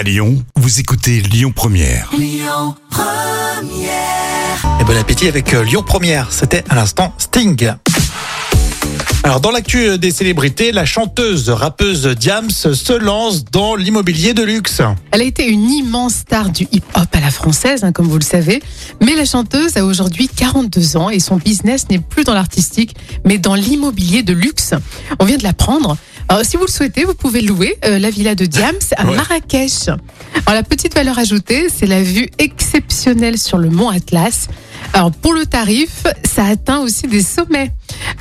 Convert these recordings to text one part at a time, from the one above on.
À Lyon, vous écoutez Lyon Première. Et bon appétit avec euh, Lyon Première. C'était à l'instant Sting. Alors dans l'actu des célébrités, la chanteuse rappeuse Diams se lance dans l'immobilier de luxe. Elle a été une immense star du hip-hop à la française, hein, comme vous le savez. Mais la chanteuse a aujourd'hui 42 ans et son business n'est plus dans l'artistique, mais dans l'immobilier de luxe. On vient de l'apprendre. Alors, si vous le souhaitez, vous pouvez louer euh, la villa de Diams à Ouais. Marrakech. Alors, la petite valeur ajoutée, c'est la vue exceptionnelle sur le mont Atlas. Alors, pour le tarif, ça atteint aussi des sommets.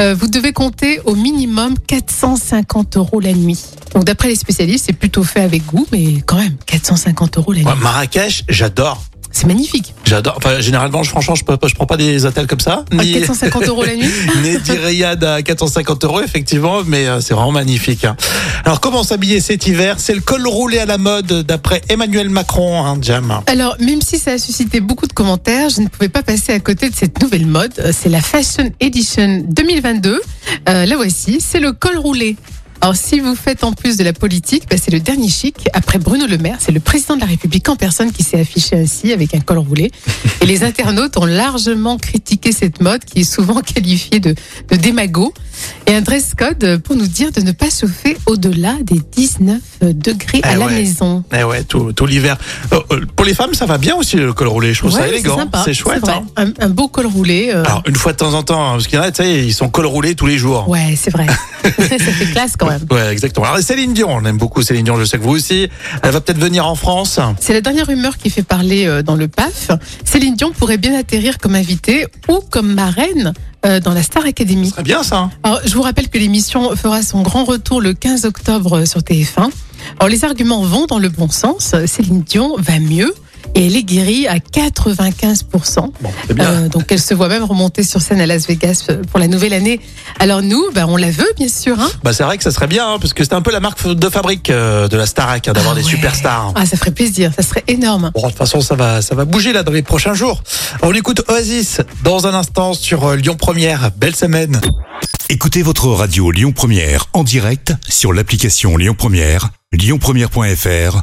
Euh, vous devez compter au minimum 450 euros la nuit. Donc, d'après les spécialistes, c'est plutôt fait avec goût, mais quand même, 450 euros la nuit. Ouais, Marrakech, j'adore. C'est magnifique. J'adore. Enfin, généralement, je, franchement, je, je prends pas des hôtels comme ça. À 450 euros la nuit Né d'Iriad à 450 euros, effectivement, mais euh, c'est vraiment magnifique. hein. Alors, comment s'habiller cet hiver? C'est le col roulé à la mode, d'après Emmanuel Macron, hein, Jam. Alors, même si ça a suscité beaucoup de commentaires, je ne pouvais pas passer à côté de cette nouvelle mode. C'est la Fashion Edition 2022. Euh, la voici, c'est le col roulé. Alors, si vous faites en plus de la politique, bah, c'est le dernier chic. Après Bruno Le Maire, c'est le président de la République en personne qui s'est affiché ainsi avec un col roulé. Et les internautes ont largement critiqué cette mode qui est souvent qualifiée de, de démago. Et un dress code pour nous dire de ne pas chauffer au-delà des 19 degrés à Eh la maison. Eh ouais, tout, tout l'hiver. Euh, euh, pour les femmes, ça va bien aussi le col roulé. Je trouve ça élégant. C'est chouette. hein. Un, un beau col roulé. euh, Alors, une fois de temps en temps, hein, parce qu'il y en a, tu sais, ils sont col roulés tous les jours. Ouais, c'est vrai. ça fait classe quand même. Ouais, exactement. Alors, Céline Dion, on aime beaucoup Céline Dion, je sais que vous aussi. Elle va peut-être venir en France. C'est la dernière rumeur qui fait parler euh, dans le PAF. Céline Dion pourrait bien atterrir comme invitée ou comme marraine euh, dans la Star Academy. Très bien, ça. Alors, je vous rappelle que l'émission fera son grand retour le 15 octobre sur TF1. Alors, les arguments vont dans le bon sens. Céline Dion va mieux et elle est guérie à 95%. Bon, c'est bien. Euh, donc, elle se voit même remonter sur scène à Las Vegas euh, pour la nouvelle année. Alors, nous, ben, on la veut, bien sûr. Hein Bah, c'est vrai que ça serait bien, hein, parce que c'est un peu la marque de fabrique euh, de la Starac, hein, d'avoir Ah des ouais. superstars. Ah, ça ferait plaisir. Ça serait énorme. Bon, de toute façon, ça va, ça va bouger là dans les prochains jours. On écoute Oasis dans un instant sur Lyon Première. Belle semaine. Écoutez votre radio Lyon Première en direct sur l'application Lyon Première, lyonpremière.fr